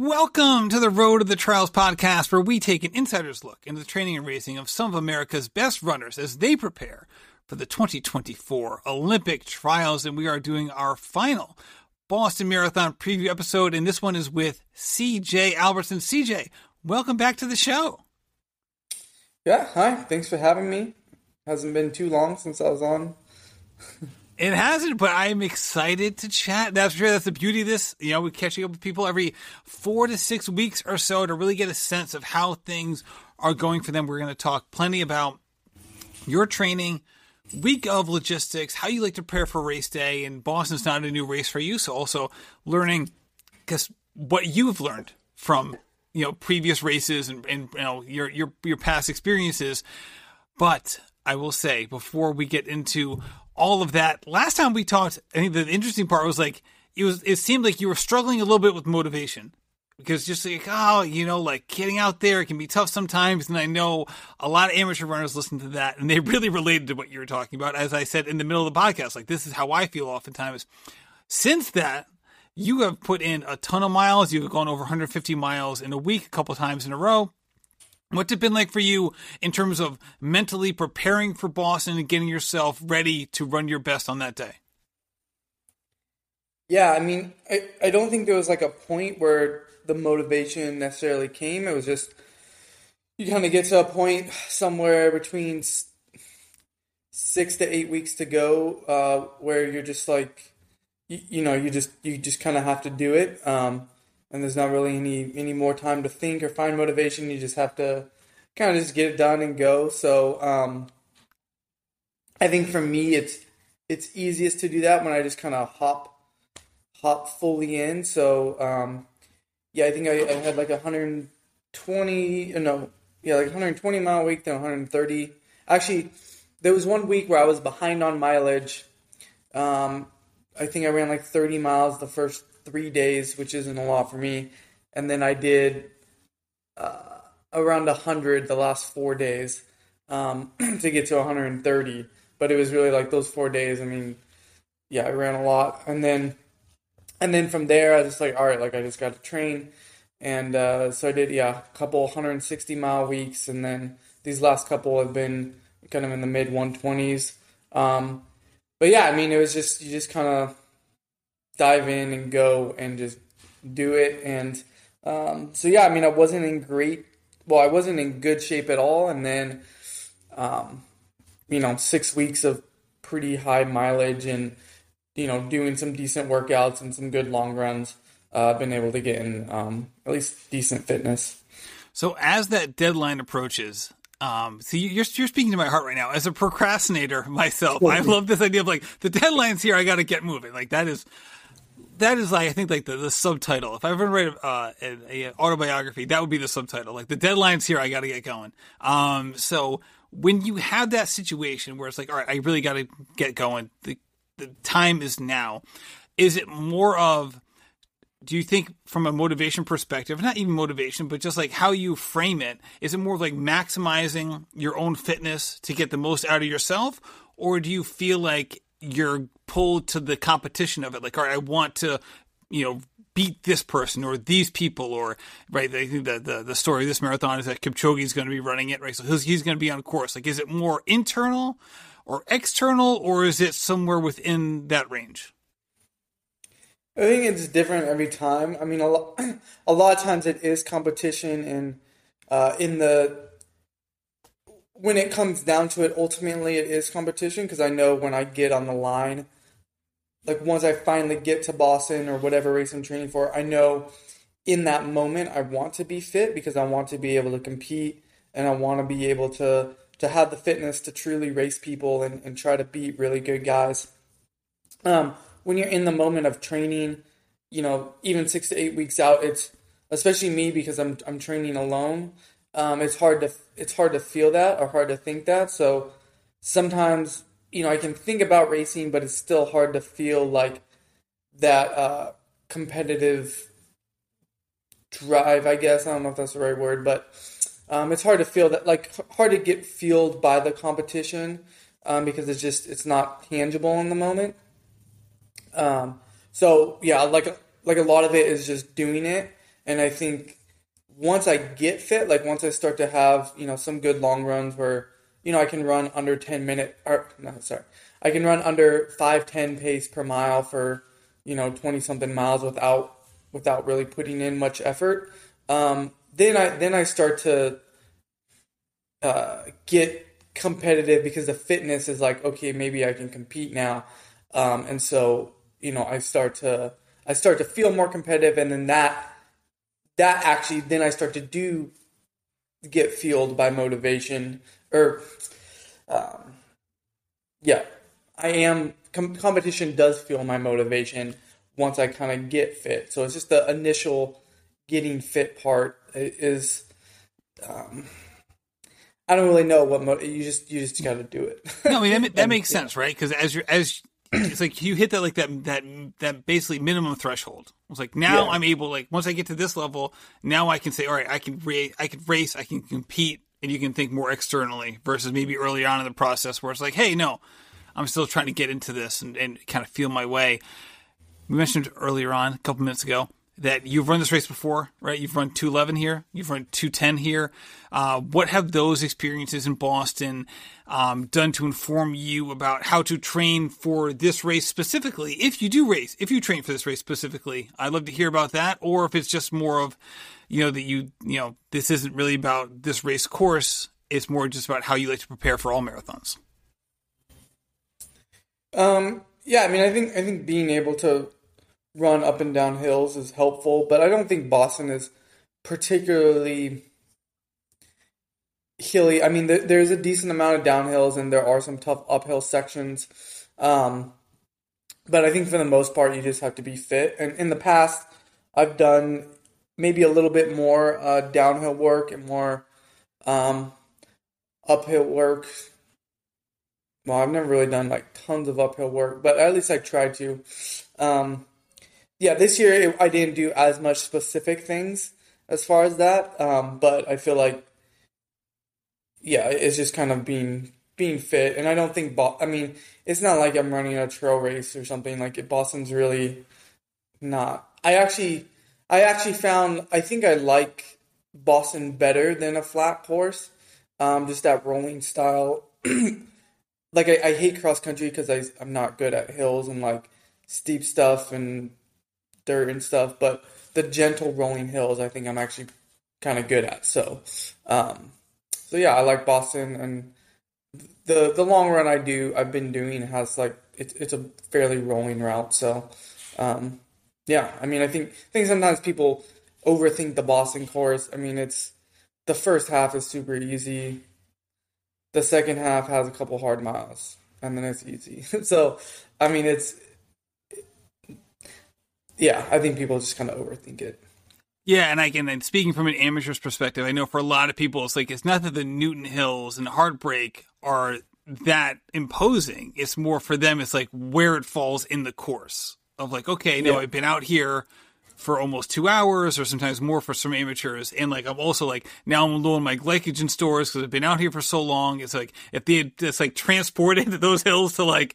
Welcome to the Road of the Trials podcast, where we take an insider's look into the training and racing of some of America's best runners as they prepare for the 2024 Olympic trials. And we are doing our final Boston Marathon preview episode. And this one is with CJ Albertson. CJ, welcome back to the show. Yeah, hi. Thanks for having me. Hasn't been too long since I was on. It hasn't, but I'm excited to chat. That's sure. That's the beauty of this. You know, we're catching up with people every four to six weeks or so to really get a sense of how things are going for them. We're going to talk plenty about your training, week of logistics, how you like to prepare for race day, and Boston's not a new race for you. So also learning because what you've learned from you know previous races and, and you know your your your past experiences. But I will say before we get into all of that. Last time we talked, I think the interesting part was like it was. It seemed like you were struggling a little bit with motivation because just like oh, you know, like getting out there it can be tough sometimes. And I know a lot of amateur runners listen to that and they really related to what you were talking about. As I said in the middle of the podcast, like this is how I feel oftentimes. Since that, you have put in a ton of miles. You've gone over 150 miles in a week, a couple times in a row. What's it been like for you in terms of mentally preparing for Boston and getting yourself ready to run your best on that day? Yeah, I mean, I, I don't think there was like a point where the motivation necessarily came. It was just you kind of get to a point somewhere between six to eight weeks to go uh, where you're just like, you, you, know, you just you just kind of have to do it. Um, and there's not really any any more time to think or find motivation. You just have to kind of just get it done and go. So um, I think for me, it's it's easiest to do that when I just kind of hop hop fully in. So um, yeah, I think I, I had like 120 uh, no yeah like 120 mile week then 130. Actually, there was one week where I was behind on mileage. Um, I think I ran like 30 miles the first three days, which isn't a lot for me. And then I did uh, around 100 the last four days um, to get to 130. But it was really like those four days. I mean, yeah, I ran a lot. And then, and then from there, I was just like, all right, like I just got to train. And uh, so I did, yeah, a couple 160 mile weeks. And then these last couple have been kind of in the mid 120s. Um, but yeah, I mean, it was just, you just kind of, dive in and go and just do it. And um, so yeah, I mean, I wasn't in great. Well, I wasn't in good shape at all, and then um, you know, six weeks of pretty high mileage and you know, doing some decent workouts and some good long runs. Uh, been able to get in um, at least decent fitness. So as that deadline approaches, um, so you're you're speaking to my heart right now. As a procrastinator myself, I love this idea of like the deadline's here. I got to get moving. Like that is that is like I think like the, the subtitle. If I ever write uh, a, a, autobiography, that would be the subtitle. Like the deadline's here, I got to get going. Um, so when you have that situation where it's like, all right, I really got to get going. The the time is now. Is it more of do you think from a motivation perspective, not even motivation, but just like how you frame it, is it more like maximizing your own fitness to get the most out of yourself? Or do you feel like you're pulled to the competition of it. Like, all right, I want to, you know, beat this person or these people or right. I think the, the the story of this marathon is that Kipchoge is going to be running it, right? So he's, he's going to be on course. Like, is it more internal or external, or is it somewhere within that range? I think it's different every time. I mean, a lot, a lot of times it is competition, and uh, in the when it comes down to it, ultimately it is competition because I know when I get on the line, like once I finally get to Boston or whatever race I'm training for, I know in that moment I want to be fit because I want to be able to compete and I want to be able to to have the fitness to truly race people and, and try to beat really good guys. Um, when you're in the moment of training, you know, even six to eight weeks out, it's especially me because I'm I'm training alone um, it's hard to it's hard to feel that or hard to think that. So sometimes you know I can think about racing, but it's still hard to feel like that uh, competitive drive. I guess I don't know if that's the right word, but um, it's hard to feel that like hard to get fueled by the competition um, because it's just it's not tangible in the moment. Um, so yeah, like like a lot of it is just doing it And I think once I get fit, like once I start to have, you know, some good long runs where, you know, I can run under 10 minute or no, sorry. I can run under 5 10 pace per mile for, you know, 20 something miles without without really putting in much effort. Um, then I then I start to uh, get competitive because the fitness is like okay maybe I can compete now, um, and so you know I start to I start to feel more competitive, and then that that actually then I start to do get fueled by motivation or um, yeah I am com- competition does fuel my motivation once I kind of get fit. So it's just the initial getting fit part is. Um, I don't really know what mo- you just you just got to do it. no, I mean that, that makes sense, right? Because as you're as it's like you hit that like that that that basically minimum threshold. It's like now yeah. I'm able like once I get to this level, now I can say, all right, I can race, I can race, I can compete, and you can think more externally versus maybe early on in the process where it's like, hey, no, I'm still trying to get into this and, and kind of feel my way. We mentioned earlier on a couple minutes ago that you've run this race before, right? You've run 211 here, you've run 210 here. Uh, what have those experiences in Boston um, done to inform you about how to train for this race specifically? If you do race, if you train for this race specifically, I'd love to hear about that. Or if it's just more of, you know, that you, you know, this isn't really about this race course. It's more just about how you like to prepare for all marathons. Um, yeah, I mean, I think I think being able to run up and down hills is helpful, but I don't think Boston is particularly hilly. I mean, there's a decent amount of downhills and there are some tough uphill sections. Um, but I think for the most part, you just have to be fit. And in the past, I've done maybe a little bit more uh, downhill work and more um, uphill work. Well, I've never really done like tons of uphill work, but at least I tried to. Um, yeah, this year it, I didn't do as much specific things as far as that, um, but I feel like yeah, it's just kind of being being fit, and I don't think Bo- I mean it's not like I'm running a trail race or something like Boston's really not. I actually I actually found I think I like Boston better than a flat course, um, just that rolling style. like I, I hate cross country because I'm not good at hills and like steep stuff and dirt and stuff, but the gentle rolling hills, I think I'm actually kind of good at. So, um, so yeah, I like Boston, and the the long run I do I've been doing has like it's it's a fairly rolling route. So, um, yeah, I mean I think I think sometimes people overthink the Boston course. I mean it's the first half is super easy. The second half has a couple hard miles, and then it's easy. so, I mean it's yeah, I think people just kind of overthink it. Yeah, and I can and speaking from an amateur's perspective, I know for a lot of people, it's like it's not that the Newton Hills and Heartbreak are that imposing. It's more for them. It's like where it falls in the course of like, okay, no, yeah. I've been out here for almost two hours or sometimes more for some amateurs. And like, I'm also like, now I'm low in my glycogen stores because I've been out here for so long. It's like, if they had just like transported those hills to like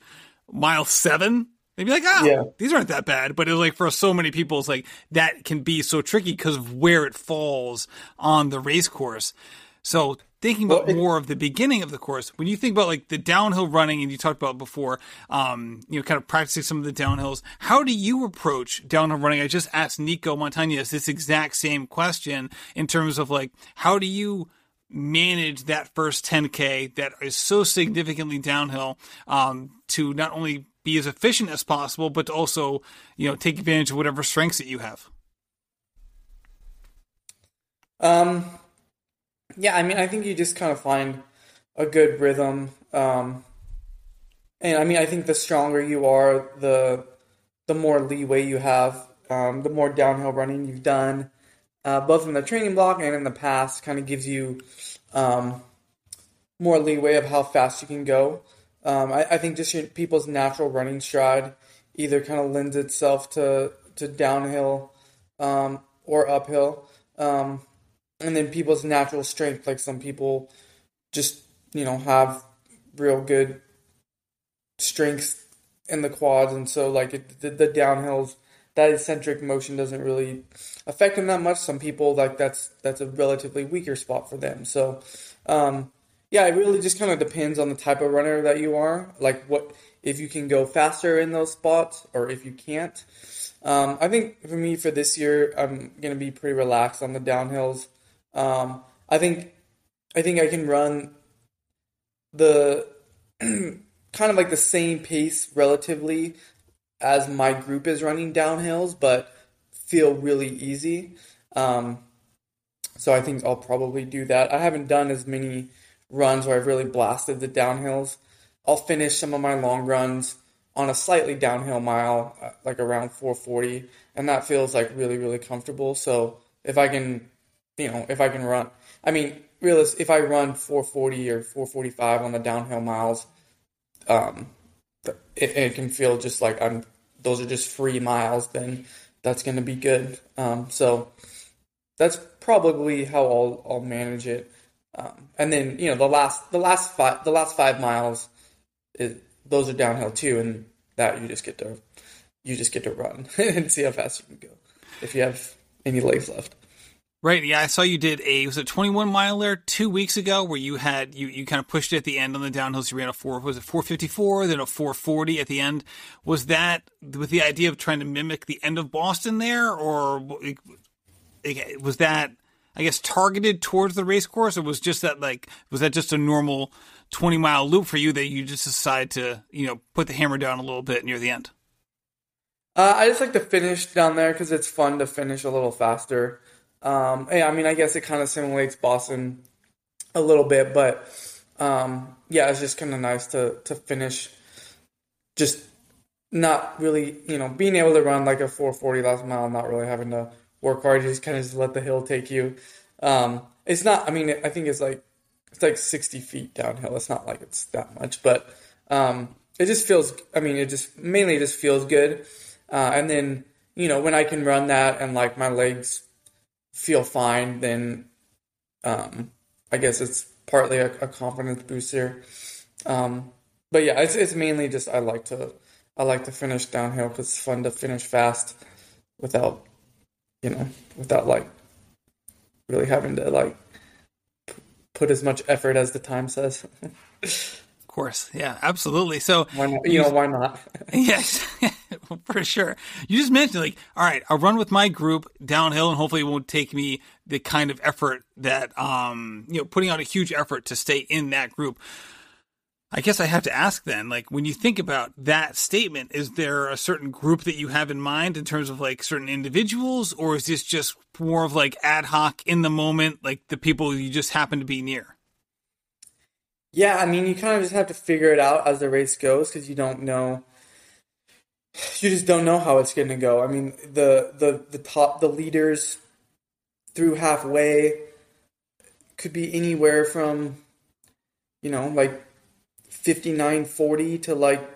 mile seven, They'd be like, oh, yeah. these aren't that bad. But it's like for so many people, it's like that can be so tricky because of where it falls on the race course. So thinking about well, it, more of the beginning of the course, when you think about like the downhill running, and you talked about before, um, you know, kind of practicing some of the downhills. How do you approach downhill running? I just asked Nico Montañez this exact same question in terms of like, how do you manage that first 10k that is so significantly downhill um, to not only be as efficient as possible, but to also, you know, take advantage of whatever strengths that you have? Um, yeah, I mean, I think you just kind of find a good rhythm. Um, and I mean, I think the stronger you are, the the more leeway you have, um, the more downhill running you've done, uh, both in the training block and in the past, kind of gives you um, more leeway of how fast you can go. Um, I, I, think just people's natural running stride either kind of lends itself to to downhill um, or uphill, um, and then people's natural strength. Like some people just you know have real good strengths in the quads, and so like it, the, the downhills that eccentric motion doesn't really affect them that much. Some people like that's that's a relatively weaker spot for them. So, um, yeah, it really just kind of depends on the type of runner that you are. Like what if you can go faster in those spots or if you can't. Um, I think for me for this year, I'm gonna be pretty relaxed on the downhills. Um, I think I think I can run the kind of like the same pace relatively as my group is running downhills, but feel really easy. Um, so I think I'll probably do that. I haven't done as many runs where I've really blasted the downhills. I'll finish some of my long runs on a slightly downhill mile, uh, like around 440, and that feels like really, really comfortable. So if I can, you know, if I can run, I mean, realist, if I run 440 or 445 on the downhill miles, um, it, it can feel just like I'm. Those are just free miles. Then that's going to be good. Um, so that's probably how I'll I'll manage it. Um, and then you know the last the last five the last five miles, it, those are downhill too, and that you just get to you just get to run and see how fast you can go if you have any legs left. Right. Yeah, I saw you did a was it 21 miler two weeks ago where you had you you kind of pushed it at the end on the downhills. You ran a four was it 454 then a 440 at the end. Was that with the idea of trying to mimic the end of Boston there, or was that I guess targeted towards the race course, or was just that like was that just a normal 20 mile loop for you that you just decided to you know put the hammer down a little bit near the end? Uh, I just like to finish down there because it's fun to finish a little faster. Um, yeah, I mean, I guess it kind of simulates Boston a little bit, but um, yeah, it's just kind of nice to to finish just not really, you know, being able to run like a 440 last mile, not really having to work hard, You just kind of just let the hill take you. Um, it's not, I mean, I think it's like, it's like 60 feet downhill. It's not like it's that much, but um, it just feels, I mean, it just mainly just feels good. Uh, and then, you know, when I can run that and like my legs feel fine, then um, I guess it's partly a, a confidence booster. Um, but yeah, it's it's mainly just I like to I like to finish downhill because it's fun to finish fast without you know without like really having to like p- put as much effort as the time says. of course, yeah, absolutely. So why not, you know why not? yes. for sure. You just mentioned like, all right, I'll run with my group downhill, and hopefully it won't take me the kind of effort that, um, you know, putting out a huge effort to stay in that group. I guess I have to ask then, like, when you think about that statement, is there a certain group that you have in mind in terms of like certain individuals, or is this just more of like ad hoc in the moment, like the people you just happen to be near? Yeah, I mean, you kind of just have to figure it out as the race goes because you don't know you just don't know how it's going to go. I mean, the the the top the leaders through halfway could be anywhere from you know like 5940 to like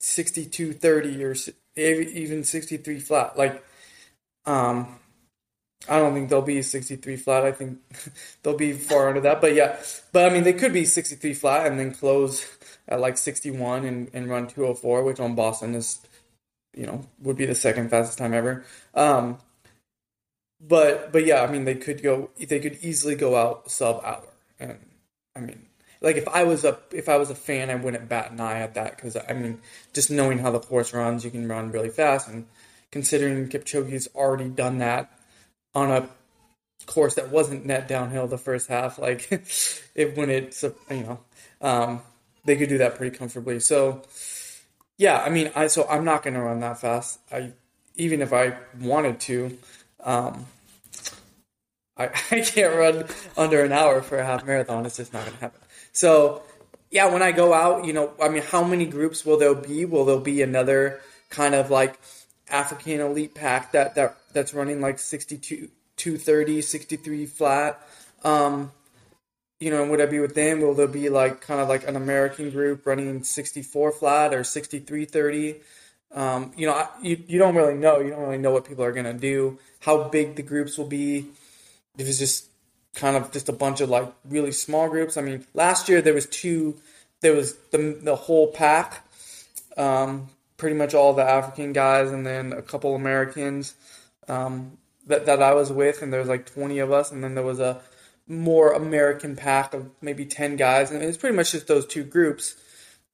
6230 or even 63 flat like um I don't think they'll be 63 flat. I think they'll be far under that. But yeah, but I mean, they could be 63 flat and then close at like 61 and, and run 204, which on Boston is, you know, would be the second fastest time ever. Um, but but yeah, I mean, they could go, they could easily go out sub hour, and I mean, like if I was a if I was a fan, I wouldn't bat an eye at that because I mean, just knowing how the course runs, you can run really fast, and considering Kipchoge's already done that on a course that wasn't net downhill the first half, like it when it's you know. Um, they could do that pretty comfortably. So, yeah, I mean, I so I'm not going to run that fast. I even if I wanted to, um, I I can't run under an hour for a half marathon. It's just not going to happen. So, yeah, when I go out, you know, I mean, how many groups will there be? Will there be another kind of like African elite pack that that that's running like 62 230 63 flat um you know, would I be with them? Will there be like kind of like an American group running 64 flat or 6330? Um, you know, you, you don't really know. You don't really know what people are going to do, how big the groups will be. If it's just kind of just a bunch of like really small groups. I mean, last year there was two, there was the, the whole pack. Um, pretty much all the African guys, and then a couple Americans um, that that I was with, and there was like 20 of us, and then there was a more American pack of maybe 10 guys, and it was pretty much just those two groups.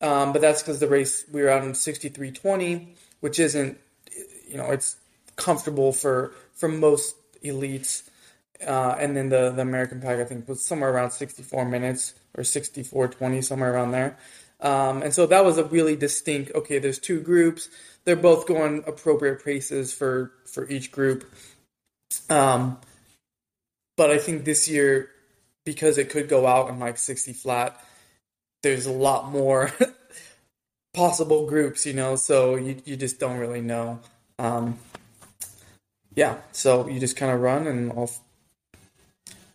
Um, but that's because the race we were out in 63.20, which isn't, you know, it's comfortable for for most elites. Uh, and then the, the American pack, I think, was somewhere around 64 minutes or 64.20, somewhere around there. Um, and so that was a really distinct. Okay, there's two groups. They're both going appropriate paces for for each group. Um, but I think this year, because it could go out in like 60 flat, there's a lot more possible groups, you know. So you you just don't really know. Um, yeah, so you just kind of run and I'll,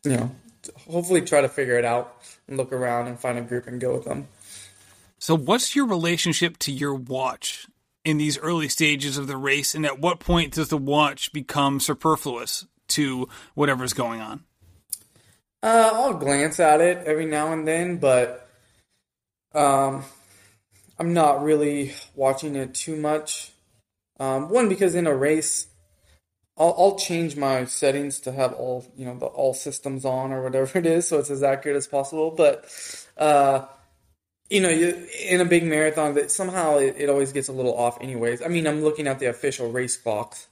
you know, hopefully try to figure it out and look around and find a group and go with them. So, what's your relationship to your watch in these early stages of the race, and at what point does the watch become superfluous to whatever's going on? Uh, I'll glance at it every now and then, but um, I'm not really watching it too much. Um, one because in a race, I'll, I'll change my settings to have all you know the all systems on or whatever it is, so it's as accurate as possible. But uh, you know, you, in a big marathon, that somehow it, it always gets a little off. Anyways, I mean, I'm looking at the official race clocks,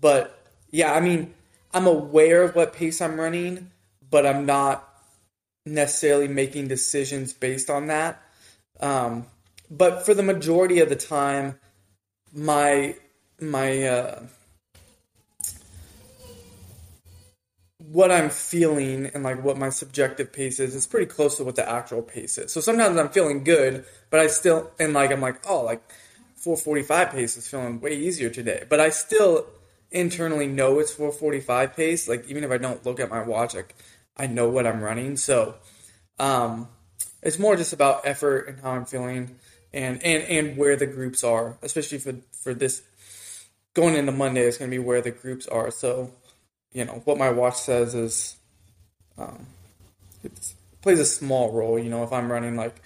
but yeah, I mean, I'm aware of what pace I'm running, but I'm not necessarily making decisions based on that. Um, but for the majority of the time, my my uh, what I'm feeling and like what my subjective pace is is pretty close to what the actual pace is. So sometimes I'm feeling good, but I still and like I'm like, oh, like 445 pace is feeling way easier today. But I still internally know it's 445 pace. Like even if I don't look at my watch, like I know what I'm running. So um it's more just about effort and how I'm feeling and and and where the groups are, especially for for this going into Monday is going to be where the groups are. So you know what my watch says is um, it plays a small role. You know, if I'm running like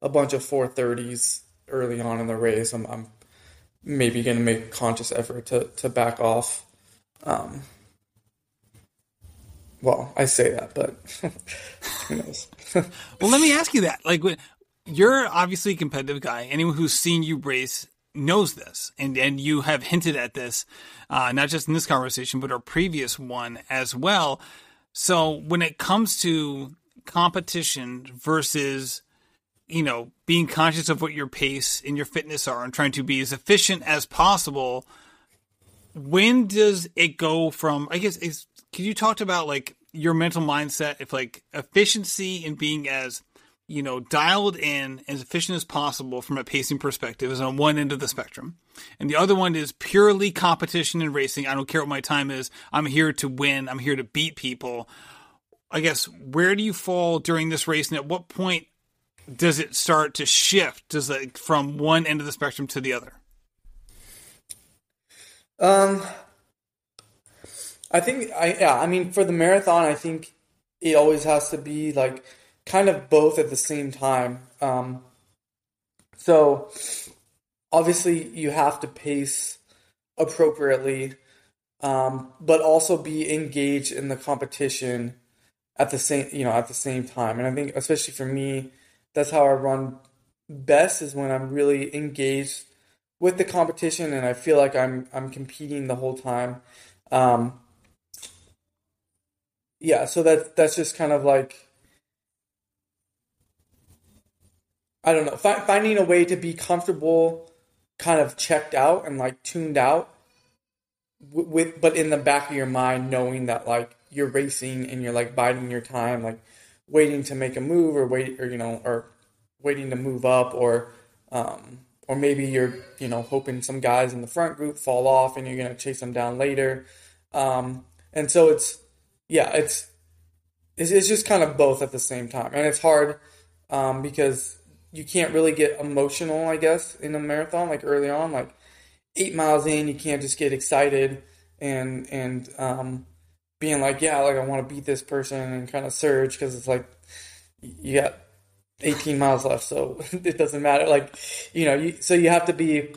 a bunch of 430s early on in the race, I'm, I'm maybe going to make a conscious effort to to back off. Um, well, I say that, but who knows? well, let me ask you that. Like, you're obviously a competitive guy. Anyone who's seen you race knows this, and and you have hinted at this, uh, not just in this conversation, but our previous one as well. So when it comes to competition versus you know being conscious of what your pace and your fitness are and trying to be as efficient as possible when does it go from i guess is can you talk about like your mental mindset if like efficiency and being as you know, dialed in as efficient as possible from a pacing perspective is on one end of the spectrum. And the other one is purely competition and racing. I don't care what my time is. I'm here to win. I'm here to beat people. I guess where do you fall during this race and at what point does it start to shift? Does it from one end of the spectrum to the other? Um I think I yeah, I mean for the marathon I think it always has to be like kind of both at the same time. Um, so obviously you have to pace appropriately, um, but also be engaged in the competition at the same you know at the same time. And I think especially for me, that's how I run best is when I'm really engaged with the competition and I feel like I'm I'm competing the whole time. Um, yeah, so that that's just kind of like I don't know, fi- finding a way to be comfortable, kind of checked out and like tuned out, with, but in the back of your mind, knowing that like you're racing and you're like biding your time, like waiting to make a move or wait or you know or waiting to move up or um, or maybe you're you know hoping some guys in the front group fall off and you're gonna chase them down later, um, and so it's yeah it's it's, it's just kind of both at the same time. And it's hard um, because you can't really get emotional, I guess, in a marathon like early on. Like eight miles in, you can't just get excited and and um, being like, yeah, like I want to beat this person and kind of surge because it's like you got 18 miles left, so it doesn't matter. Like you know, you, so you have to be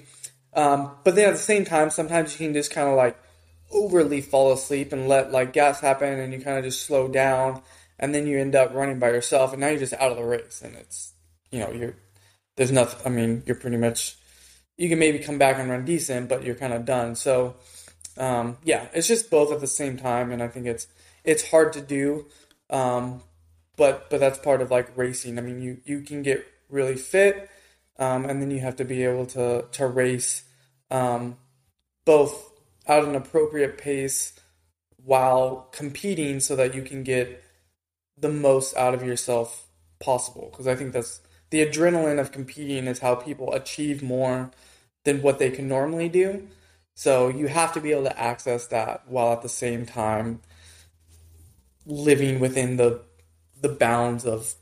Um, but then at the same time, sometimes you can just kind of like overly fall asleep and let like gas happen, and you kind of just slow down, and then you end up running by yourself, and now you're just out of the race, and it's you know you're there's nothing. I mean, you're pretty much you can maybe come back and run decent, but you're kind of done. So um, yeah, it's just both at the same time, and I think it's it's hard to do. Um, but but that's part of like racing. I mean, you you can get really fit, um, and then you have to be able to to race um, both at an appropriate pace while competing, so that you can get the most out of yourself possible. Because I think that's the adrenaline of competing is how people achieve more than what they can normally do. So you have to be able to access that while at the same time living within the the bounds of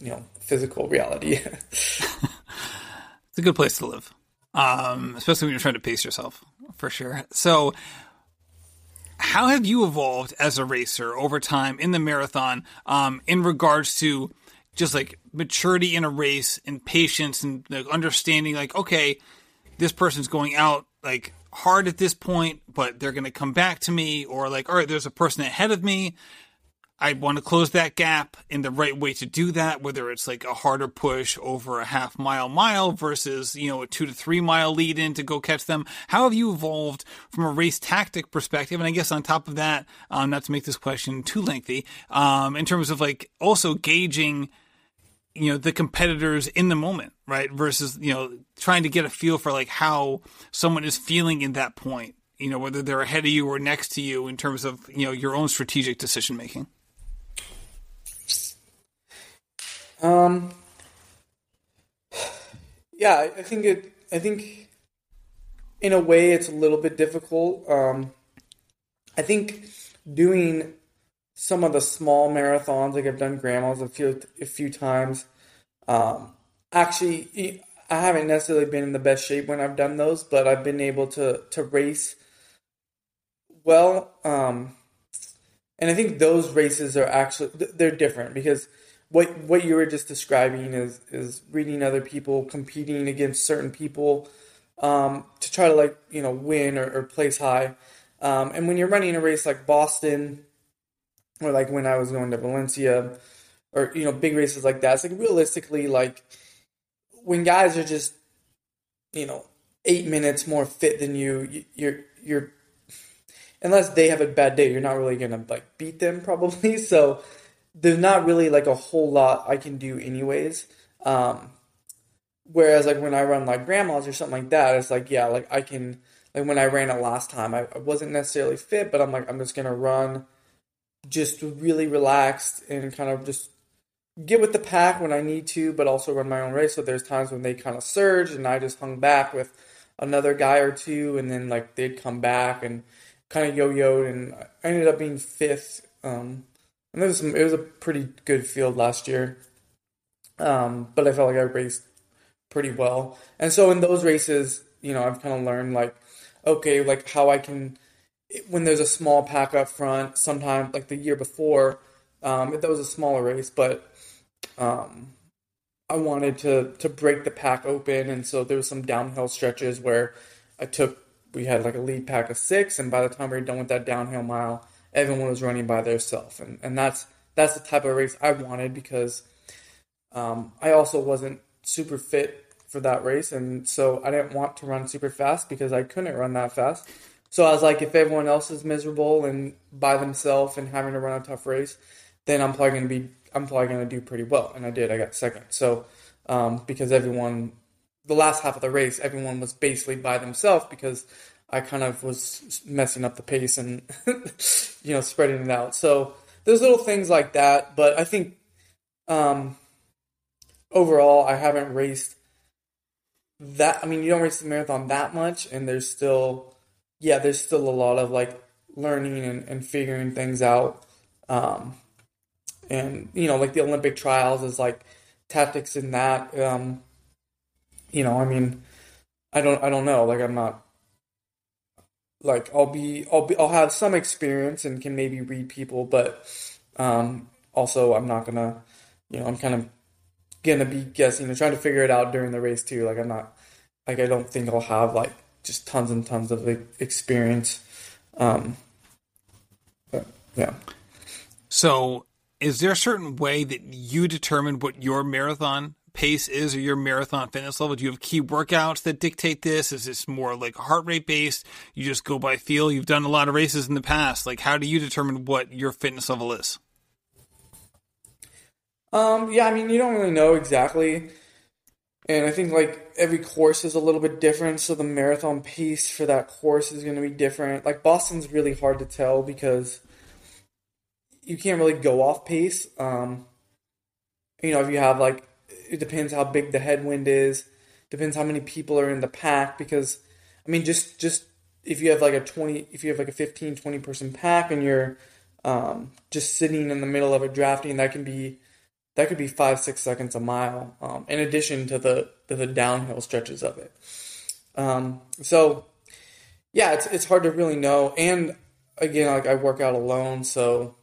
you know physical reality. it's a good place to live, um, especially when you're trying to pace yourself for sure. So, how have you evolved as a racer over time in the marathon um, in regards to just like maturity in a race and patience and like, understanding like okay this person's going out like hard at this point but they're going to come back to me or like all right there's a person ahead of me I want to close that gap in the right way to do that, whether it's like a harder push over a half mile mile versus, you know, a two to three mile lead in to go catch them. How have you evolved from a race tactic perspective? And I guess on top of that, um, not to make this question too lengthy, um, in terms of like also gauging, you know, the competitors in the moment, right? Versus, you know, trying to get a feel for like how someone is feeling in that point, you know, whether they're ahead of you or next to you in terms of, you know, your own strategic decision making. Um, yeah, I think it. I think in a way it's a little bit difficult. Um, I think doing some of the small marathons, like I've done Grandma's a few a few times. Um, actually, I haven't necessarily been in the best shape when I've done those, but I've been able to to race well. Um, and I think those races are actually they're different because what what you were just describing is is reading other people competing against certain people um, to try to like you know win or, or place high. Um, and when you're running a race like Boston, or like when I was going to Valencia, or you know big races like that, it's like realistically like when guys are just you know eight minutes more fit than you, you're you're unless they have a bad day, you're not really gonna like beat them probably. So there's not really like a whole lot I can do anyways. Um, whereas like when I run like Grandma's or something like that, it's like yeah, like I can like when I ran it last time, I, I wasn't necessarily fit, but I'm like I'm just gonna run just really relaxed and kind of just get with the pack when I need to, but also run my own race. So there's times when they kind of surge and I just hung back with another guy or two, and then like they'd come back and kind of yo-yoed, and I ended up being fifth. Um, and it was some, it was a pretty good field last year. Um, but I felt like I raced pretty well. And so in those races, you know, I've kind of learned like, okay, like how I can, when there's a small pack up front, sometime like the year before, um, that was a smaller race, but um, I wanted to to break the pack open, and so there was some downhill stretches where I took. We had like a lead pack of six, and by the time we were done with that downhill mile, everyone was running by themselves, and and that's that's the type of race I wanted because um, I also wasn't super fit for that race, and so I didn't want to run super fast because I couldn't run that fast. So I was like, if everyone else is miserable and by themselves and having to run a tough race, then I'm probably going to be I'm probably going to do pretty well, and I did. I got second. So um, because everyone, the last half of the race, everyone was basically by themselves because I kind of was messing up the pace and you know spreading it out. So there's little things like that, but I think um, overall I haven't raced that. I mean, you don't race the marathon that much, and there's still yeah, there's still a lot of like learning and, and figuring things out. Um, and you know, like the Olympic trials is like tactics in that. Um, you know, I mean, I don't, I don't know. Like, I'm not like I'll be I'll be I'll have some experience and can maybe read people, but um, also I'm not gonna you know I'm kind of gonna be guessing and trying to figure it out during the race too. Like I'm not like I don't think I'll have like just tons and tons of experience. Um, but yeah. So, is there a certain way that you determine what your marathon pace is or your marathon fitness level? Do you have key workouts that dictate this? Is this more like heart rate based? You just go by feel? You've done a lot of races in the past. Like, how do you determine what your fitness level is? Um, yeah, I mean, you don't really know exactly. And I think like every course is a little bit different, so the marathon pace for that course is going to be different. Like Boston's really hard to tell because you can't really go off pace. Um, you know, if you have like, it depends how big the headwind is, depends how many people are in the pack. Because, I mean, just just if you have like a twenty, if you have like a 15, 20 person pack and you're um, just sitting in the middle of a drafting, that can be that could be five six seconds a mile um, in addition to the to the downhill stretches of it. Um, so yeah it's, it's hard to really know. And again like i work out alone so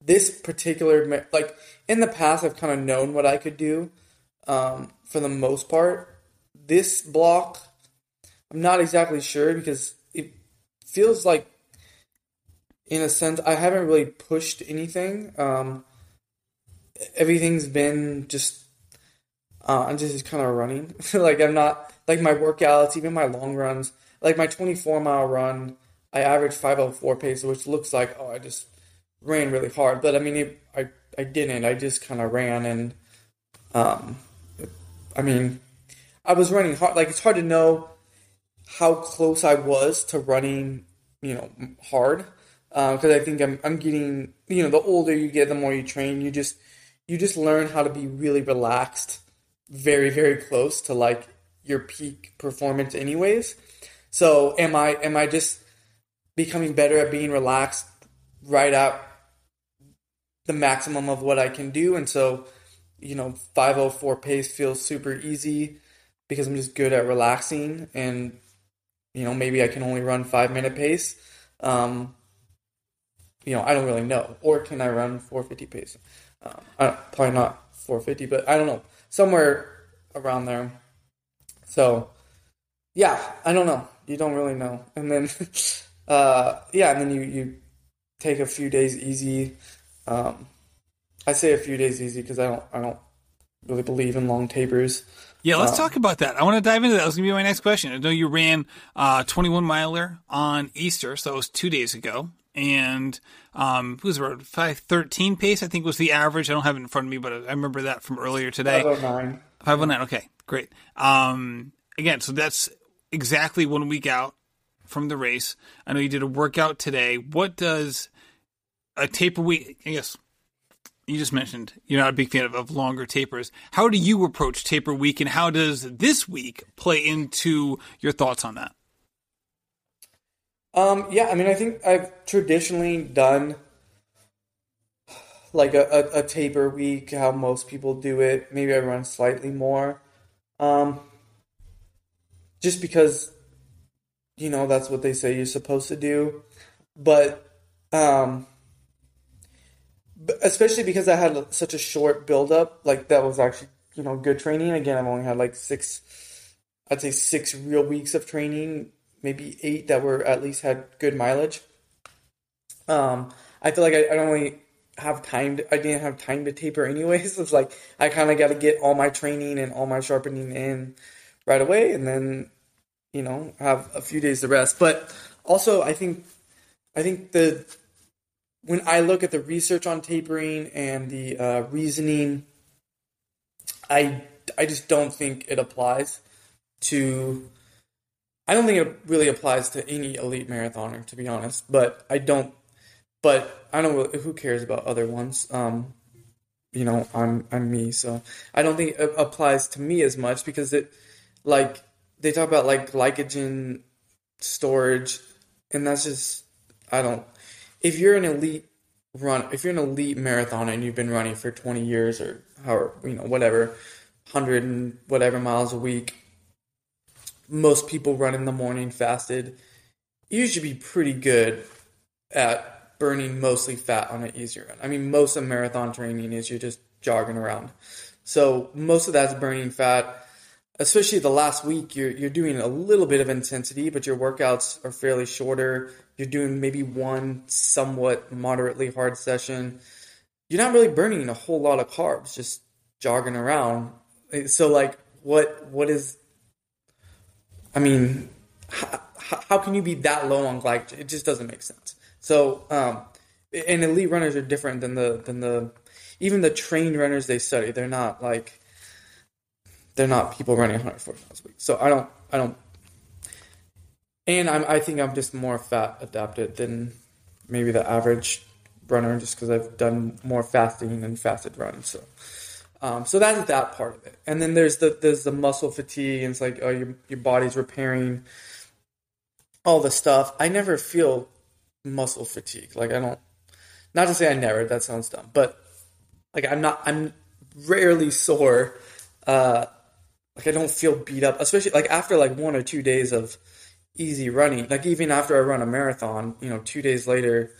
this particular like in the past i've kind of known what i could do um, for the most part. This block i'm not exactly sure because it feels like in a sense i haven't really pushed anything um, everything's been just uh, I'm just kind of running. like I'm not like my workouts, even my long runs. Like my 24 mile run, I averaged 504 pace, which looks like oh I just ran really hard, but I mean it, I I didn't. I just kind of ran and um, I mean I was running hard. Like it's hard to know how close I was to running, you know, hard because uh, I think I'm I'm getting you know the older you get, the more you train, you just you just learn how to be really relaxed very very close to like your peak performance anyways. So am i am i just becoming better at being relaxed right at the maximum of what i can do? And so you know 504 pace feels super easy because i'm just good at relaxing and you know maybe i can only run five minute pace. Um, you know i don't really know. Or can i run 450 pace um, probably not 450, but I don't know, somewhere around there. So, yeah, I don't know. You don't really know, and then, uh, yeah, and then you you take a few days easy. Um, I say a few days easy because I don't I don't really believe in long tapers. Yeah, let's um, talk about that. I want to dive into that. That was gonna be my next question. I know you ran uh, 21 miler on Easter, so that was two days ago and um, it was around 513 pace, I think was the average. I don't have it in front of me, but I remember that from earlier today. 509. 509, okay, great. Um, again, so that's exactly one week out from the race. I know you did a workout today. What does a taper week, I guess, you just mentioned you're not a big fan of, of, longer tapers. How do you approach taper week, and how does this week play into your thoughts on that? Um, yeah, I mean, I think I've traditionally done like a, a, a, taper week, how most people do it. Maybe I run slightly more. Um, just because, you know, that's what they say you're supposed to do. But, um, especially because I had such a short buildup, like that was actually, you know, good training. Again, I've only had like six, I'd say six real weeks of training maybe eight that were at least had good mileage. Um, I feel like I, I don't really have time. To, I didn't have time to taper anyways. It's like I kind of got to get all my training and all my sharpening in right away, and then you know have a few days to rest. But also, I think I think the when I look at the research on tapering and the uh, reasoning, I I just don't think it applies to I don't think it really applies to any elite marathoner, to be honest. But I don't. But I don't. Who cares about other ones? Um, you know, I'm I'm me, so I don't think it applies to me as much because it, like, they talk about like glycogen storage, and that's just I don't. If you're an elite run, if you're an elite marathoner and you've been running for 20 years or however, you know, whatever, hundred and whatever miles a week most people run in the morning fasted, you should be pretty good at burning mostly fat on an easier run. I mean, most of marathon training is you're just jogging around. So most of that's burning fat. especially the last week, you're you're doing a little bit of intensity, but your workouts are fairly shorter. You're doing maybe one somewhat moderately hard session. You're not really burning a whole lot of carbs, just jogging around. So like, what what is? I mean, how, how can you be that low on glycogen? It just doesn't make sense. So, um, and elite runners are different than the than the even the trained runners they study. They're not like they're not people running 140 miles a week. So I don't, I don't, and I'm, I think I'm just more fat adapted than maybe the average runner, just because I've done more fasting and fasted runs. So, um, so that's that part of it. And then there's the there's the muscle fatigue, and it's like oh your your body's repairing all the stuff. I never feel muscle fatigue. Like I don't, not to say I never. That sounds dumb, but like I'm not. I'm rarely sore. Uh, like I don't feel beat up, especially like after like one or two days of easy running. Like even after I run a marathon, you know, two days later,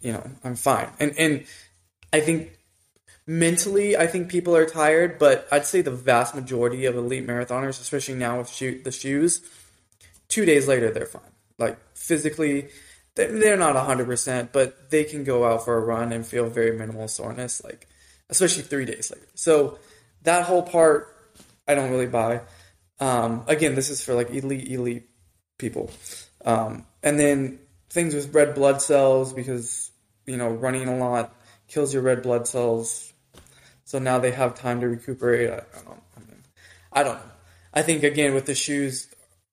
you know, I'm fine. And and I think mentally, I think people are tired, but I'd say the vast majority of elite marathoners, especially now with shoe, the shoes, two days later they're fine. Like physically, they're not 100%, but they can go out for a run and feel very minimal soreness, like especially three days later. So that whole part I don't really buy. Um, again, this is for like elite, elite people. Um, and then things with red blood cells because, you know, running a lot kills your red blood cells. So now they have time to recuperate. I, don't, I, mean, I don't know. I think again with the shoes,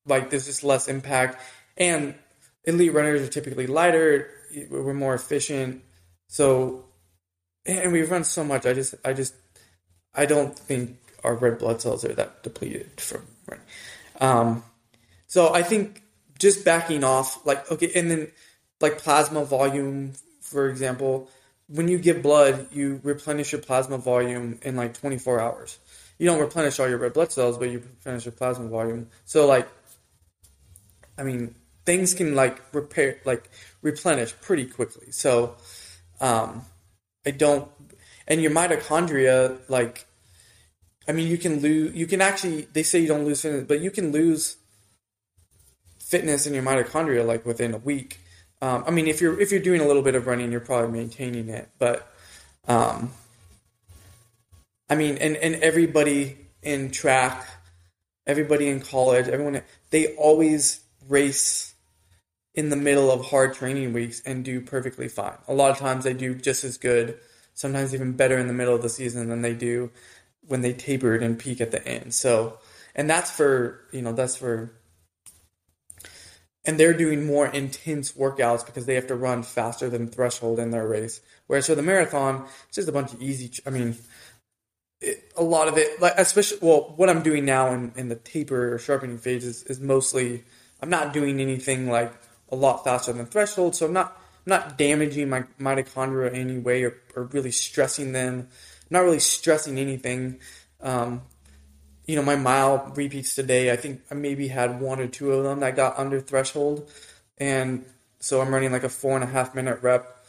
like there's just less impact and elite runners are typically lighter. We're more efficient. So, and we run so much. I just, I just, I don't think our red blood cells are that depleted from running. Um, so I think just backing off, like okay, and then like plasma volume, for example, when you give blood, you replenish your plasma volume in like 24 hours. You don't replenish all your red blood cells, but you replenish your plasma volume. So like, I mean, things can like repair, like replenish pretty quickly. So, um, I don't, and your mitochondria, like I mean, you can lose. You can actually. They say you don't lose fitness, but you can lose fitness in your mitochondria like within a week. Um, I mean, if you're if you're doing a little bit of running, you're probably maintaining it. But um, I mean, and and everybody in track, everybody in college, everyone they always race in the middle of hard training weeks and do perfectly fine. A lot of times they do just as good, sometimes even better in the middle of the season than they do when they tapered and peak at the end. So, and that's for, you know, that's for, and they're doing more intense workouts because they have to run faster than threshold in their race. Whereas for the marathon, it's just a bunch of easy, I mean, it, a lot of it, like, especially, well, what I'm doing now in, in the taper or sharpening phase is, is mostly, I'm not doing anything like a lot faster than threshold. So I'm not, I'm not damaging my mitochondria in any way or, or really stressing them not really stressing anything. Um, you know, my mile repeats today, I think I maybe had one or two of them that got under threshold. And so I'm running like a four and a half minute rep,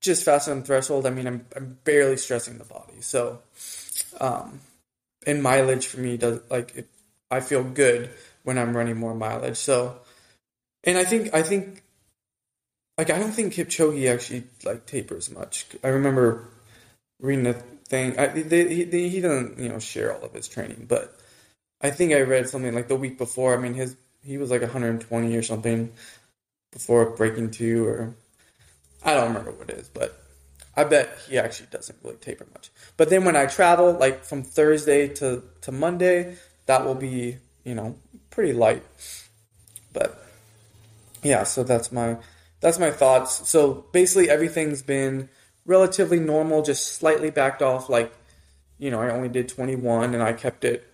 just faster than threshold. I mean, I'm, I'm barely stressing the body. So, um, and mileage for me does like, it, I feel good when I'm running more mileage. So, and I think, I think, like, I don't think Kipchoge actually like tapers much. I remember reading a thing. I, they, he, he doesn't, you know, share all of his training, but I think I read something like the week before. I mean, his he was like 120 or something before breaking two, or I don't remember what it is, but I bet he actually doesn't really taper much. But then when I travel, like from Thursday to to Monday, that will be you know pretty light. But yeah, so that's my that's my thoughts. So basically, everything's been relatively normal, just slightly backed off. Like, you know, I only did 21 and I kept it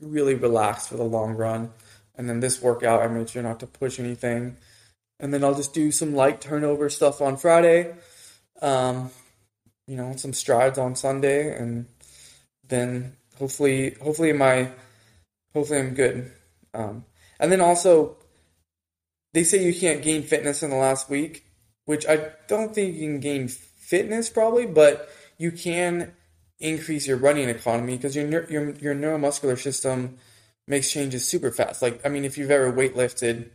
really relaxed for the long run. And then this workout, I made sure not to push anything. And then I'll just do some light turnover stuff on Friday. Um, you know, some strides on Sunday, and then hopefully, hopefully my, hopefully I'm good. Um, and then also, they say you can't gain fitness in the last week, which I don't think you can gain fitness probably, but you can increase your running economy because your your your neuromuscular system makes changes super fast. Like I mean, if you've ever weightlifted,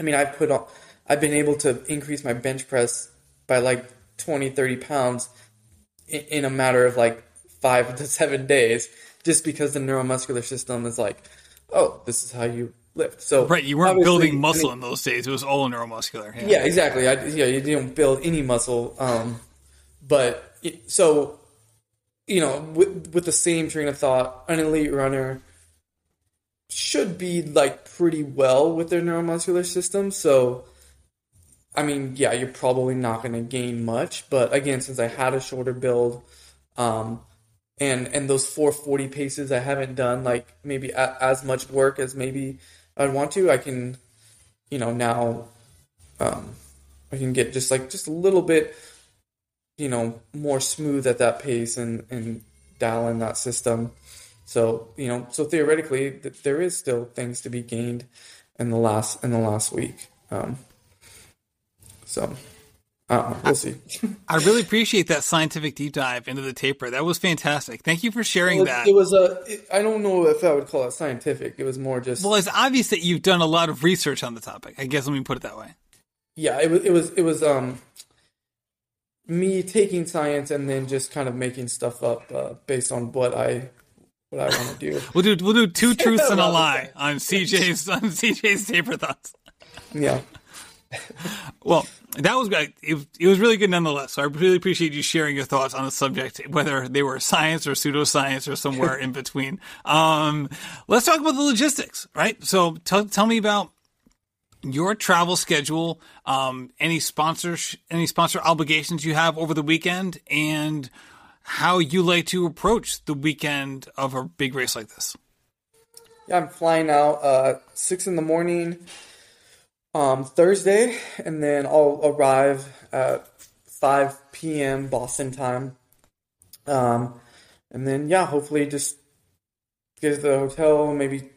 I mean, I've put on, I've been able to increase my bench press by like 20, 30 pounds in, in a matter of like five to seven days, just because the neuromuscular system is like, oh, this is how you lift. So Right, you weren't building I muscle mean- in those days. It was all neuromuscular. Yeah. yeah, exactly. I, yeah, you didn't build any muscle. Um, but so, you know, with with the same train of thought, an elite runner should be like pretty well with their neuromuscular system. So, I mean, yeah, you're probably not going to gain much. But again, since I had a shorter build, um, and and those 440 paces, I haven't done like maybe a, as much work as maybe I'd want to. I can, you know, now um, I can get just like just a little bit, you know, more smooth at that pace and and dial in that system. So you know, so theoretically, th- there is still things to be gained in the last in the last week. Um, so I. We'll see. I really appreciate that scientific deep dive into the taper. That was fantastic. Thank you for sharing Well, that. It was a. it- I don't know if I would call it scientific. It was more just. well, it's obvious that you've done a lot of research on the topic. I guess let me put it that way. yeah, it was. It was. It was. Um. Me taking science and then just kind of making stuff up uh, based on what I what I want to do. We'll do we'll do two truths and a lie on CJ's on CJ's taper thoughts. Yeah. Well, that was good. It, it was really good nonetheless. So I really appreciate you sharing your thoughts on the subject, whether they were science or pseudoscience or somewhere in between. Um, let's talk about the logistics, right? So tell tell me about your travel schedule, um, any sponsors, any sponsor obligations you have over the weekend, and how you like to approach the weekend of a big race like this. Yeah, I'm flying out uh, six in the morning um, Thursday, and then I'll arrive at five p.m. Boston time. Um, and then yeah, hopefully just get to the hotel. Maybe,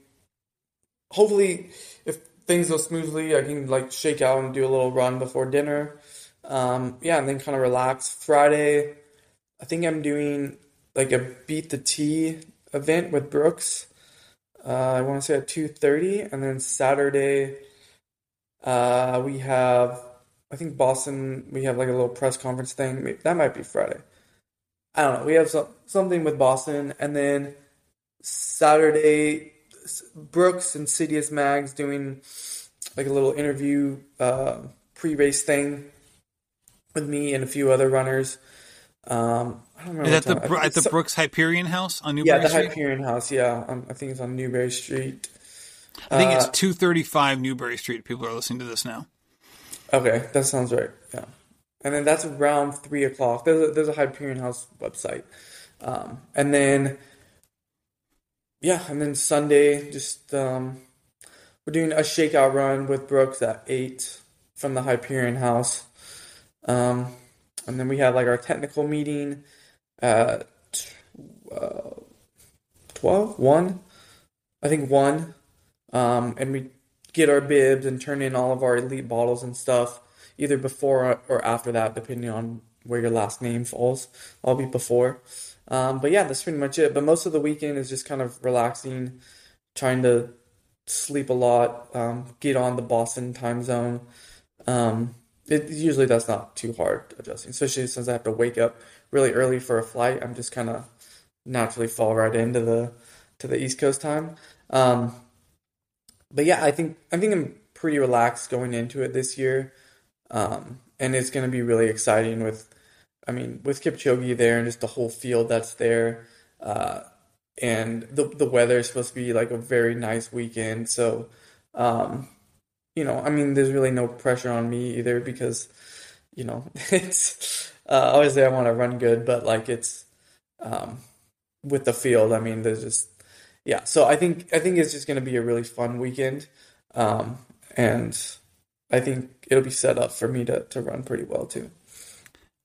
hopefully, if things go smoothly, I can like shake out and do a little run before dinner. Um, yeah, and then kind of relax. Friday, I think I'm doing like a beat the T event with Brooks. Uh, I want to say at two thirty, and then Saturday, uh, we have I think Boston. We have like a little press conference thing. Maybe- That might be Friday. I don't know. We have some, something with Boston, and then Saturday, Brooks and Citius Mag's doing like a little interview uh, pre-race thing with me and a few other runners. Um, I don't remember Is that the time- I Bro- think at the it's- Brooks Hyperion House on Newbury Street? yeah, the Street? Hyperion House. Yeah, um, I think it's on Newbury Street. I think it's Uh, 235 Newbury Street. People are listening to this now. Okay, that sounds right. Yeah, and then that's around three o'clock. There's a, there's a Hyperion House website, um, and then yeah, and then Sunday just um, we're doing a shakeout run with Brooks at eight from the Hyperion House, um, and then we have like our technical meeting at uh, 12, 1, I think one, um, and we get our bibs and turn in all of our elite bottles and stuff either before or after that, depending on where your last name falls. I'll be before. Um, but yeah, that's pretty much it. But most of the weekend is just kind of relaxing, trying to sleep a lot, um, get on the Boston time zone. Um, it usually that's not too hard adjusting, especially since I have to wake up really early for a flight. I'm just kind of naturally fall right into the to the East Coast time. Um, but yeah, I think I think I'm pretty relaxed going into it this year, um, and it's going to be really exciting with, I mean, with Kipchoge there and just the whole field that's there, uh, and the the weather is supposed to be like a very nice weekend. So, um, you know, I mean, there's really no pressure on me either because, you know, it's uh, obviously I want to run good, but like it's um, with the field. I mean, there's just yeah, so I think I think it's just going to be a really fun weekend, um, and I think it'll be set up for me to, to run pretty well too.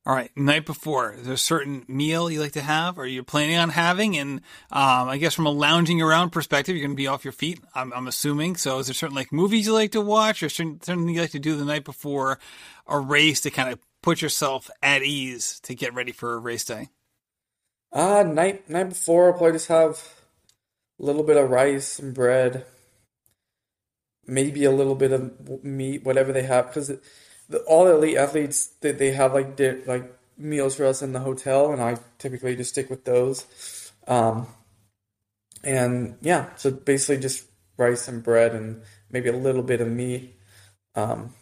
All right, night before, is there a certain meal you like to have, or you're planning on having? And um, I guess from a lounging around perspective, you're going to be off your feet. I'm, I'm assuming. So, is there certain like movies you like to watch, or certain certain you like to do the night before a race to kind of put yourself at ease to get ready for a race day? Uh, night night before, I'll probably just have a little bit of rice and bread, maybe a little bit of meat, whatever they have, because the, all the elite athletes they, they have like di- like meals for us in the hotel, and I typically just stick with those. Um, and yeah, so basically just rice and bread and maybe a little bit of meat. Um,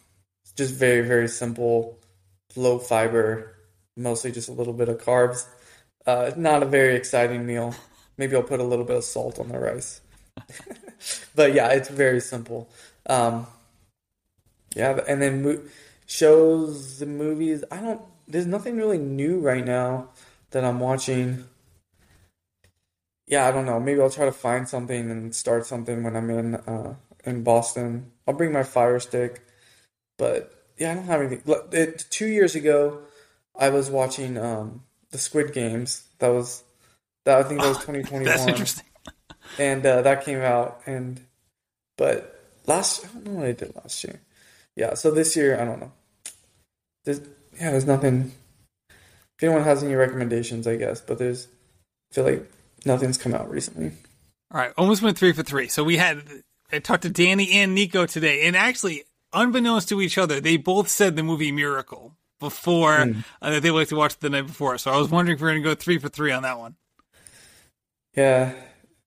just very very simple, low fiber, mostly just a little bit of carbs. Uh, not a very exciting meal. Maybe I'll put a little bit of salt on the rice. but yeah, it's very simple. Um, yeah, and then mo- shows the movies. I don't. There's nothing really new right now that I'm watching. Yeah, I don't know. Maybe I'll try to find something and start something when I'm in uh, in Boston. I'll bring my Fire Stick, but yeah, I don't have anything. It, two years ago, I was watching um, the Squid Games. That was that I think that was 2021. That's interesting. and uh, that came out. And but last, I don't know what I did last year. Yeah, so this year I don't know. There's yeah, there's nothing. If anyone has any recommendations, I guess, but there's I feel like nothing's come out recently. All right, almost went three for three. So we had I talked to Danny and Nico today, and actually, unbeknownst to each other, they both said the movie Miracle before mm. uh, that they like to watch the night before. So I was wondering if we are going to go three for three on that one. Yeah.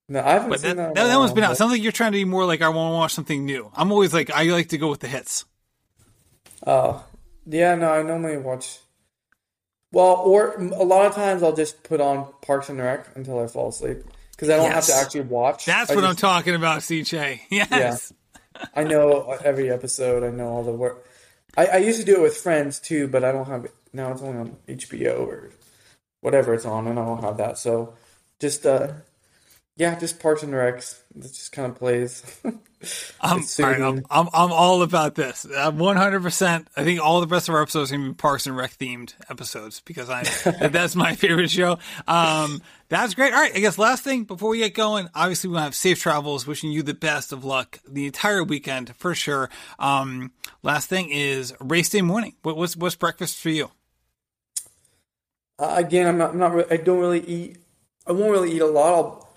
No, I haven't but seen that. That, that, one's been out. Sounds like you're trying to be more like I want to watch something new. I'm always like I like to go with the hits. Oh, yeah. No, I normally watch. Well, or a lot of times I'll just put on Parks and Rec until I fall asleep because I don't yes. have to actually watch. That's I what just, I'm talking about, CJ. Yes. Yeah. I know every episode. I know all the work. I, I used to do it with friends too, but I don't have it now. It's only on HBO or whatever it's on, and I don't have that. So just uh, yeah, just Parks and Recs. It just kind of plays. I'm, right, I'm, I'm, I'm all about this. I'm 100%. I think all the rest of our episodes are going to be Parks and Rec themed episodes because I that's my favorite show. Um, that's great. All right, I guess last thing before we get going, obviously we want to have safe travels. Wishing you the best of luck the entire weekend for sure. Um, last thing is race day morning. What, what's what's breakfast for you? Uh, again, I'm not. I'm not. I don't really eat. I won't really eat a lot. I'll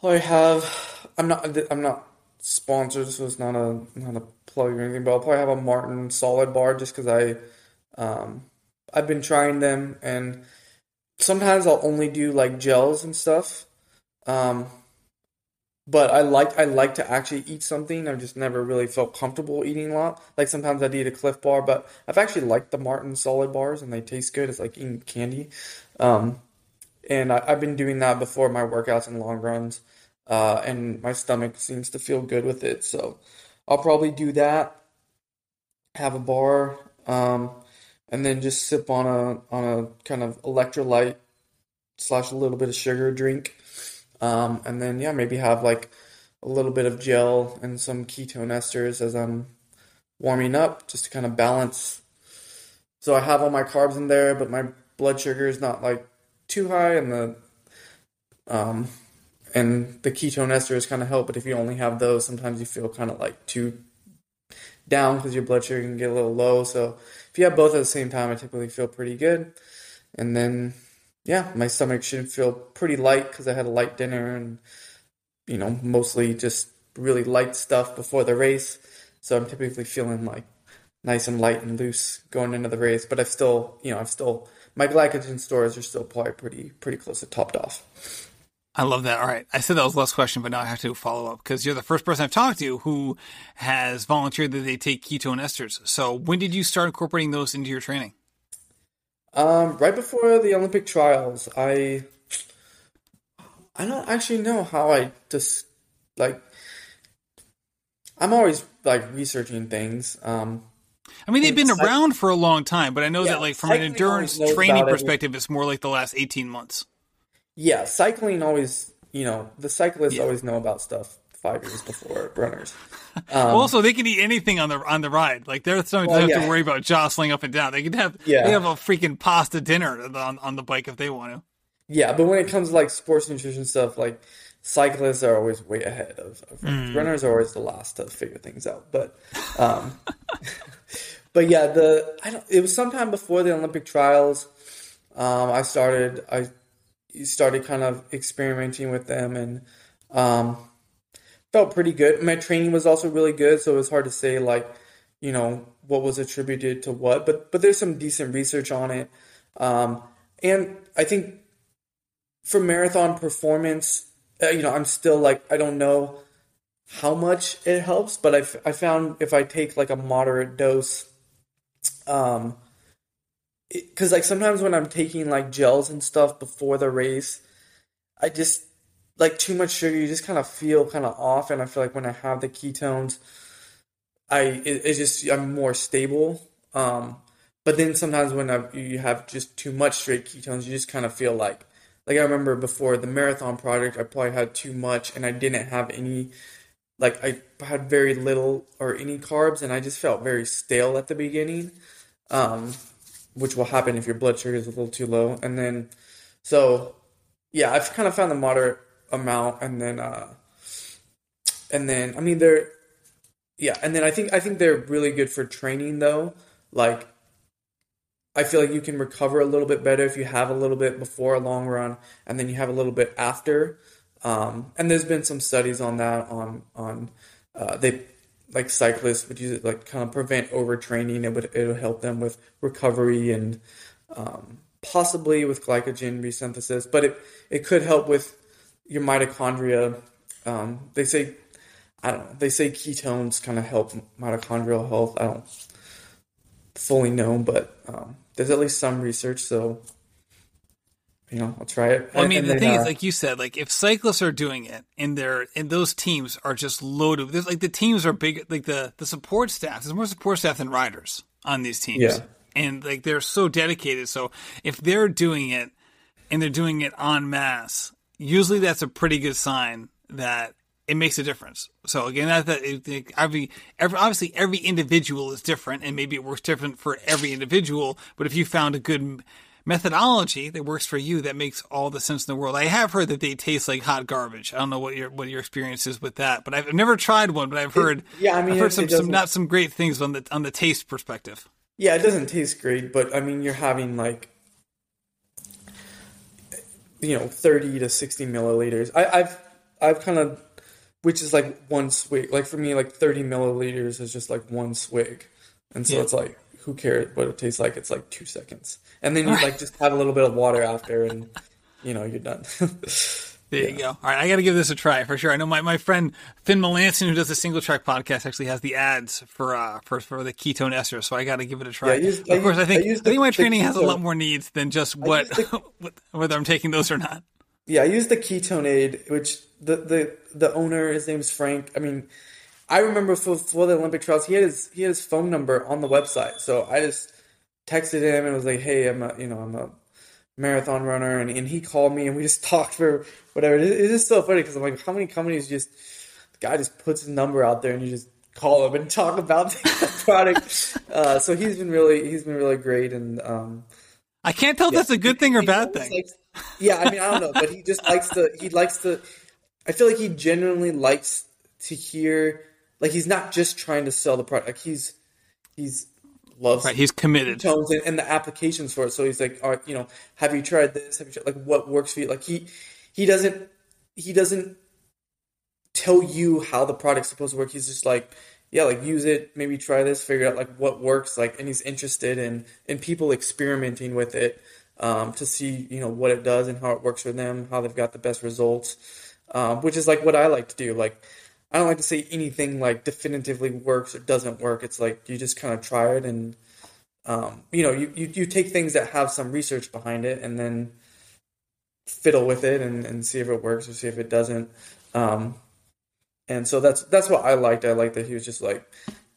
probably have. I'm not. I'm not sponsored, so it's not a not a plug or anything. But I'll probably have a Maurten solid bar just because I, um, I've been trying them, and sometimes I'll only do like gels and stuff. Um, but I like I like to actually eat something. I've just never really felt comfortable eating a lot. Like sometimes I'd eat a Clif Bar, but I've actually liked the Maurten solid bars, and they taste good. It's like eating candy. Um, and I, have been doing that before my workouts and long runs, uh, and my stomach seems to feel good with it. So I'll probably do that. Have a bar, um, and then just sip on a on a kind of electrolyte slash a little bit of sugar drink, um, and then yeah, maybe have like a little bit of gel and some ketone esters as I'm warming up, just to kind of balance. So I have all my carbs in there, but my blood sugar is not like too high, and the um, and the ketone esters kind of help. But if you only have those, sometimes you feel kind of like too down because your blood sugar can get a little low. So if you have both at the same time, I typically feel pretty good. And then, yeah, my stomach should feel pretty light because I had a light dinner and you know mostly just really light stuff before the race. So I'm typically feeling like nice and light and loose going into the race. But I've still, you know, I've still my glycogen stores are still probably pretty pretty close to topped off. I love that. All right. I said that was the last question, but now I have to follow up because you're the first person I've talked to who has volunteered that they take ketone esters. So when did you start incorporating those into your training? Um, right before the Olympic trials, I I don't actually know how I just like I'm always like researching things. Um, I mean, they've been around for a long time, but I know yeah, that, like, from an endurance training perspective, it's more like the last 18 months. Yeah, cycling always, you know, the cyclists yeah. always know about stuff five years before runners. Um, also, they can eat anything on the on the ride. Like they're don't well, have yeah. to worry about jostling up and down. They can have yeah. they have a freaking pasta dinner on on the bike if they want to. Yeah, but when it comes to like sports nutrition stuff, like cyclists are always way ahead of, of runners. Mm. runners. are always the last to figure things out. But um, but yeah, the I don't. It was sometime before the Olympic trials. Um, I started. I started kind of experimenting with them and um, felt pretty good. My training was also really good, so it was hard to say like, you know, what was attributed to what. But but there's some decent research on it, um, and I think for marathon performance, you know, I'm still like I don't know how much it helps, but I I found if I take like a moderate dose, um, because like sometimes when I'm taking like gels and stuff before the race, I just like too much sugar. You just kind of feel kind of off, and I feel like when I have the ketones, I it, it's just I'm more stable. Um, but then sometimes when I, you have just too much straight ketones, you just kind of feel like like I remember before the marathon project, I probably had too much, and I didn't have any like I had very little or any carbs, and I just felt very stale at the beginning. Um, which will happen if your blood sugar is a little too low. And then, so yeah, I've kind of found the moderate amount, and then, uh, and then I mean they're, yeah, and then I think I think they're really good for training though. Like, I feel like you can recover a little bit better if you have a little bit before a long run, and then you have a little bit after. Um, and there's been some studies on that on on uh, they like cyclists would use it like kind of prevent overtraining. It would it would help them with recovery and um, possibly with glycogen resynthesis, but it it could help with your mitochondria. Um, they say I don't know. They say ketones kind of help mitochondrial health. I don't fully know, but um, there's at least some research. So you know, I'll try it. Well, I mean, and the then, thing uh, is, like you said, like if cyclists are doing it and they're and those teams are just loaded. There's like the teams are big, like the the support staff. There's more support staff than riders on these teams, yeah. and like they're so dedicated. So if they're doing it and they're doing it en masse, usually that's a pretty good sign that it makes a difference. So again, that, that every, every obviously every individual is different, and maybe it works different for every individual. But if you found a good methodology that works for you that makes all the sense in the world. I have heard that they taste like hot garbage. I don't know what your what your experience is with that, but I've never tried one. But I've heard, it, yeah, I mean, I've heard some, some not some great things on the on the taste perspective. Yeah, it doesn't taste great, but I mean, you're having like you know thirty to sixty milliliters. I, I've I've kind of which is like one swig. Like for me, like thirty milliliters is just like one swig, and so yeah. it's like who cares what it tastes like? It's like two seconds, and then you like just have a little bit of water after, and you know you're done. There yeah. you go. All right, I got to give this a try for sure. I know my, my friend Finn Melanson, who does the Singletrack podcast, actually has the ads for uh for, for the ketone ester, so I got to give it a try. Yeah, of course, I think I, I think my training has a lot more needs than just what the, whether I'm taking those or not. Yeah, I use the KetoneAid, which the the the owner, his name's Frank. I mean, I remember for, for the Olympic trials, he had his he had his phone number on the website. So I just texted him and was like, "Hey, I'm a you know I'm a marathon runner," and, and he called me and we just talked for whatever. It, it is so funny because I'm like, how many companies just the guy just puts his number out there and you just call him and talk about the product. Uh, so he's been really he's been really great and. Um, I can't tell yeah, if that's a good thing or bad thing. Likes, yeah, I mean I don't know, but he just likes to he likes to. I feel like he genuinely likes to hear like he's not just trying to sell the product. Like he's he's loves right. He's committed tones and, and, the applications for it. So he's like, all right, you know, have you tried this? Have you tried like what works for you? Like he he doesn't he doesn't tell you how the product's supposed to work. He's just like, yeah, like use it, maybe try this, figure out like what works, like, and he's interested in in people experimenting with it um, to see you know what it does and how it works for them, how they've got the best results, um, which is like what I like to do, like I don't like to say anything like definitively works or doesn't work. It's like you just kind of try it and um, you know you, you, you take things that have some research behind it and then fiddle with it and, and see if it works or see if it doesn't. Um, and so that's that's what I liked. I liked that he was just like,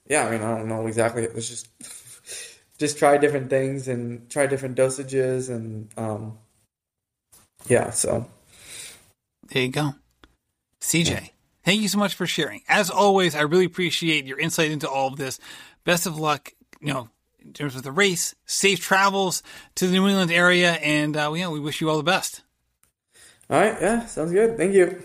yeah, I mean, I don't know exactly. It was just just try different things and try different dosages and um, yeah. So there you go, CJ. Thank you so much for sharing. As always, I really appreciate your insight into all of this. Best of luck, you know, in terms of the race. Safe travels to the New England area, and uh, we wish you all the best. All right. Yeah, sounds good. Thank you.